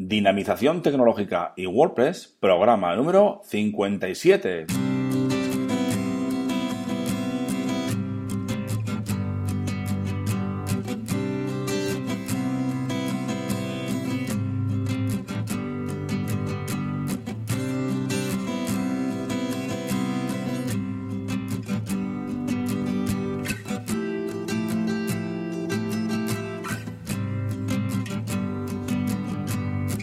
Dinamización tecnológica y WordPress, programa número 57.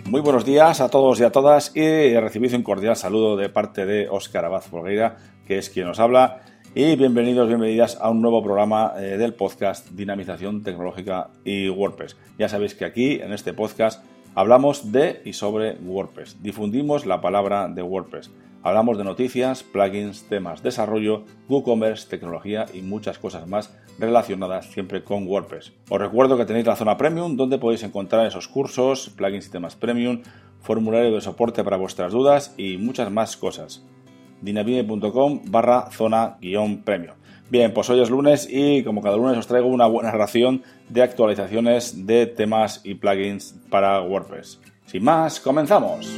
Muy buenos días a todos y a todas y recibid un cordial saludo de parte de Óscar Abad Folgueira, que es quien nos habla, y bienvenidos, bienvenidas a un nuevo programa eh, del podcast Dinamización Tecnológica y WordPress. Ya sabéis que aquí, en este podcast, hablamos de y sobre WordPress, difundimos la palabra de WordPress. Hablamos de noticias, plugins, temas, desarrollo, WooCommerce, tecnología y muchas cosas más relacionadas siempre con WordPress. Os recuerdo que tenéis la zona premium donde podéis encontrar esos cursos, plugins y temas premium, formulario de soporte para vuestras dudas y muchas más cosas. dinavime.com barra zona guion premium. Bien, pues hoy es lunes y como cada lunes os traigo una buena ración de actualizaciones de temas y plugins para WordPress. Sin más, comenzamos.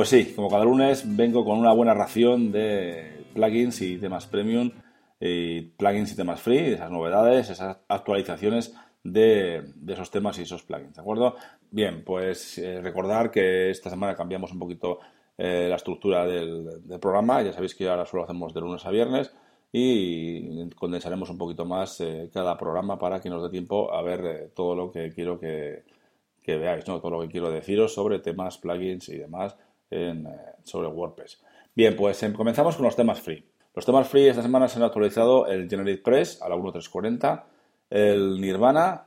Pues sí, como cada lunes vengo con una buena ración de plugins y temas premium, y plugins y temas free, esas novedades, esas actualizaciones de, esos temas y esos plugins, ¿de acuerdo? Bien, pues eh, recordar que esta semana cambiamos un poquito eh, la estructura del, programa, ya sabéis que ahora solo hacemos de lunes a viernes y condensaremos un poquito más eh, cada programa para que nos dé tiempo a ver todo lo que quiero que, que veáis, ¿no? todo lo que quiero deciros sobre temas, plugins y demás en, eh, sobre WordPress. Bien, pues em, comenzamos con los temas free. Los temas free esta semana se han actualizado el GeneratePress a la 1.340, el Nirvana,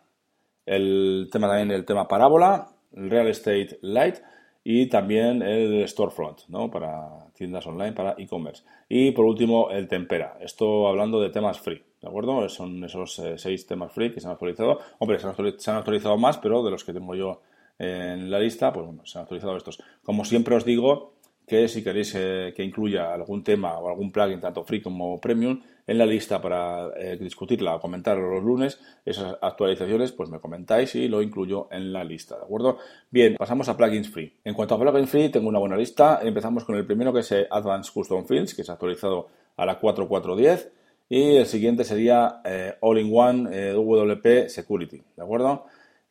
el tema también el tema Parábola, el Real Estate Lite y también el Storefront, ¿no? Para tiendas online, para e-commerce. Y por último, el Tempera. Esto hablando de temas free, ¿de acuerdo? Son esos eh, seis temas free que se han actualizado. Hombre, se han actualizado más, pero de los que tengo yo en la lista, pues bueno, se han actualizado estos. Como siempre os digo, que si queréis eh, que incluya algún tema o algún plugin, tanto free como premium, en la lista para eh, discutirla o comentarlo los lunes, esas actualizaciones, pues me comentáis y lo incluyo en la lista, ¿de acuerdo? Bien, pasamos a plugins free. En cuanto a plugins free, tengo una buena lista. Empezamos con el primero que es eh, Advanced Custom Fields, que se ha actualizado a la 4.4.10. Y el siguiente sería All-in-One WP Security, ¿de acuerdo?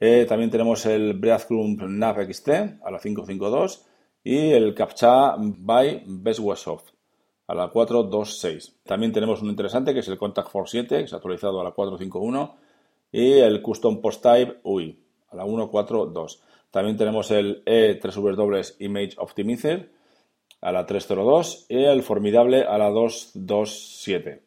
Eh, también tenemos el Breadcrumb Nav XT a la 552 y el CAPTCHA by Bestwasoft a la 426. También tenemos un interesante que es el Contact Force 7 que ha actualizado a la 451 y el Custom Post Type UI a la 142. También tenemos el E3W Image Optimizer a la 302 y el Formidable a la 227.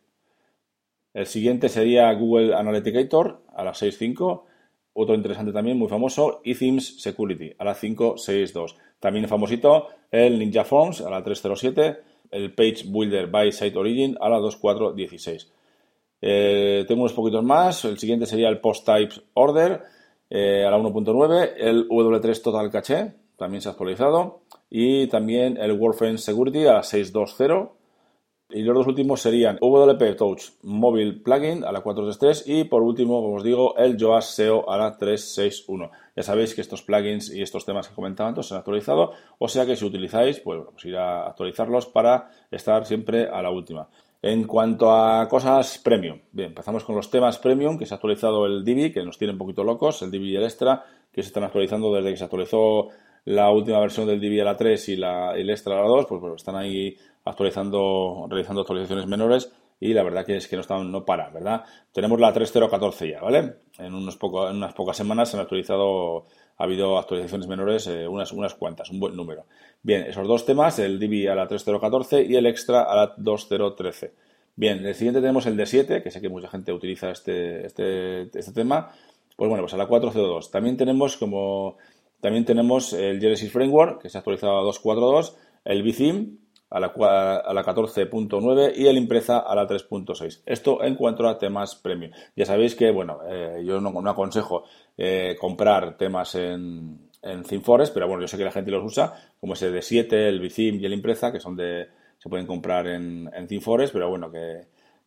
El siguiente sería Google Analyticator a la 65 otro interesante también, muy famoso, eThemes Security, a la 562. También famosito, el Ninja Forms, a la 307. El Page Builder by Site Origin, a la 2416. Eh, tengo unos poquitos más. El siguiente sería el Post Types Order, eh, a la 1.9. El W3 Total Cache, también se ha actualizado. Y también el WordFence Security, a la 620. Y los dos últimos serían WP Touch Mobile Plugin a la 433 y por último, como os digo, el Yoast SEO a la 361. Ya sabéis que estos plugins y estos temas que comentaba antes se han actualizado, o sea que si utilizáis, pues, pues ir a actualizarlos para estar siempre a la última. En cuanto a cosas premium, bien, empezamos con los temas premium, que se ha actualizado el Divi, que nos tiene un poquito locos, el Divi y el Extra, que se están actualizando desde que se actualizó la última versión del Divi a la 3 y, la, el Extra a la 2, pues, pues están ahí actualizando, realizando actualizaciones menores y la verdad que es que no están, no para, ¿verdad? Tenemos la 3.014 ya, ¿vale? En, unos poco, en unas pocas semanas se han actualizado, ha habido actualizaciones menores, eh, unas, unas cuantas, un buen número. Bien, esos dos temas, el Divi a la 3.014 y el Extra a la 2.013. Bien, el siguiente tenemos el D7, que sé que mucha gente utiliza este, este, este tema. Pues bueno, pues a la 4.02. También tenemos como también tenemos el Genesis Framework, que se ha actualizado a 2.4.2, el BCIM, a la, a la 14.9 y el Impreza a la 3.6. Esto en cuanto a temas premium. Ya sabéis que, bueno, eh, yo no, no aconsejo eh, comprar temas en, en ThemeForest, pero bueno, yo sé que la gente los usa, como ese de 7, el Bicim y el Impreza, que son de, se pueden comprar en, en ThemeForest, pero bueno, que,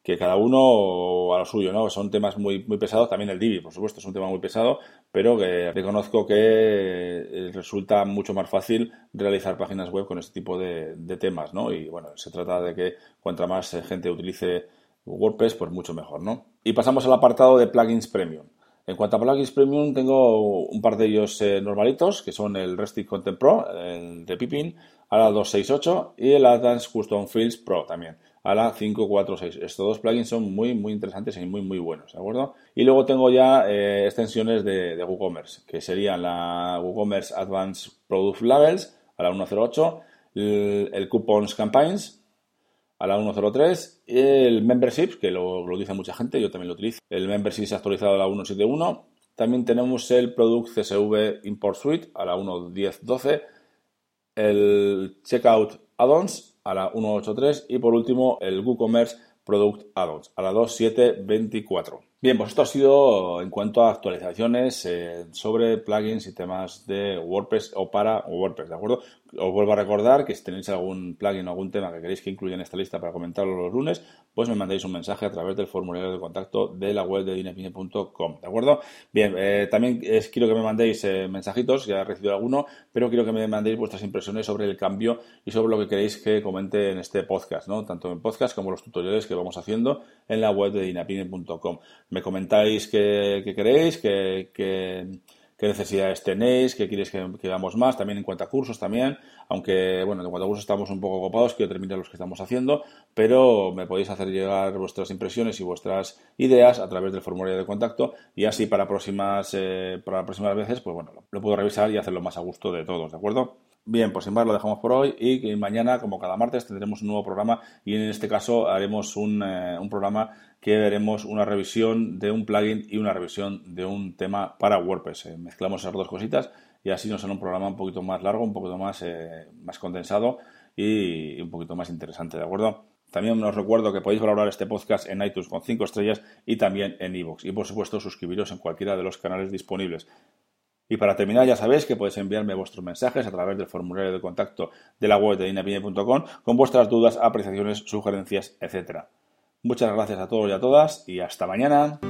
que cada uno a lo suyo, ¿no? Son temas muy, muy pesados, también el Divi, por supuesto, es un tema muy pesado, pero que reconozco que eh, resulta mucho más fácil realizar páginas web con este tipo de, temas, ¿no? Y bueno, se trata de que cuanta más gente utilice WordPress, pues mucho mejor, ¿no? Y pasamos al apartado de plugins premium. En cuanto a plugins premium, tengo un par de ellos eh, normalitos, que son el Restic Content Pro, el de Pippin, a la 268 y el Advanced Custom Fields Pro también a la 546. Estos dos plugins son muy, muy interesantes y muy, muy buenos, ¿de acuerdo? Y luego tengo ya eh, extensiones de, WooCommerce, que serían la WooCommerce Advanced Product Labels a la 108, el, Coupons Campaigns a la 103, el Membership, que lo, lo dice mucha gente, yo también lo utilizo, el Membership actualizado a la 171, también tenemos el Product CSV Import Suite a la 1.10.12, el Checkout Add-ons a la 183 y por último el WooCommerce Product Add-ons a la 2724. Bien, pues esto ha sido en cuanto a actualizaciones eh, sobre plugins y temas de WordPress o para WordPress, ¿de acuerdo? Os vuelvo a recordar que si tenéis algún plugin o algún tema que queréis que incluya en esta lista para comentarlo los lunes, pues me mandéis un mensaje a través del formulario de contacto de la web de dinepine.com, ¿de acuerdo? Bien, eh, también quiero que me mandéis eh, mensajitos, ya he recibido alguno, pero quiero que me mandéis vuestras impresiones sobre el cambio y sobre lo que queréis que comente en este podcast, ¿no? Tanto en podcast como los tutoriales que vamos haciendo en la web de dinepine.com. Me comentáis qué, queréis, qué, qué qué necesidades tenéis, qué queréis que, que, hagamos más, también en cuanto a cursos también, aunque bueno, en cuanto a cursos estamos un poco ocupados, quiero terminar los que estamos haciendo, pero me podéis hacer llegar vuestras impresiones y vuestras ideas a través del formulario de contacto y así para próximas, eh, para próximas veces, pues bueno, lo puedo revisar y hacerlo más a gusto de todos, ¿de acuerdo? Bien, pues sin más lo dejamos por hoy y mañana, como cada martes, tendremos un nuevo programa y en este caso haremos un, eh, un programa que veremos una revisión de un plugin y una revisión de un tema para WordPress. Eh, mezclamos esas dos cositas y así nos sale un programa un poquito más largo, un poquito más, eh, más condensado y un poquito más interesante, ¿de acuerdo? También os recuerdo que podéis valorar este podcast en iTunes con 5 estrellas y también en iVoox. Y por supuesto suscribiros en cualquiera de los canales disponibles. Y para terminar, ya sabéis que podéis enviarme vuestros mensajes a través del formulario de contacto de la web de dinapine.com con vuestras dudas, apreciaciones, sugerencias, etc. Muchas gracias a todos y a todas y hasta mañana.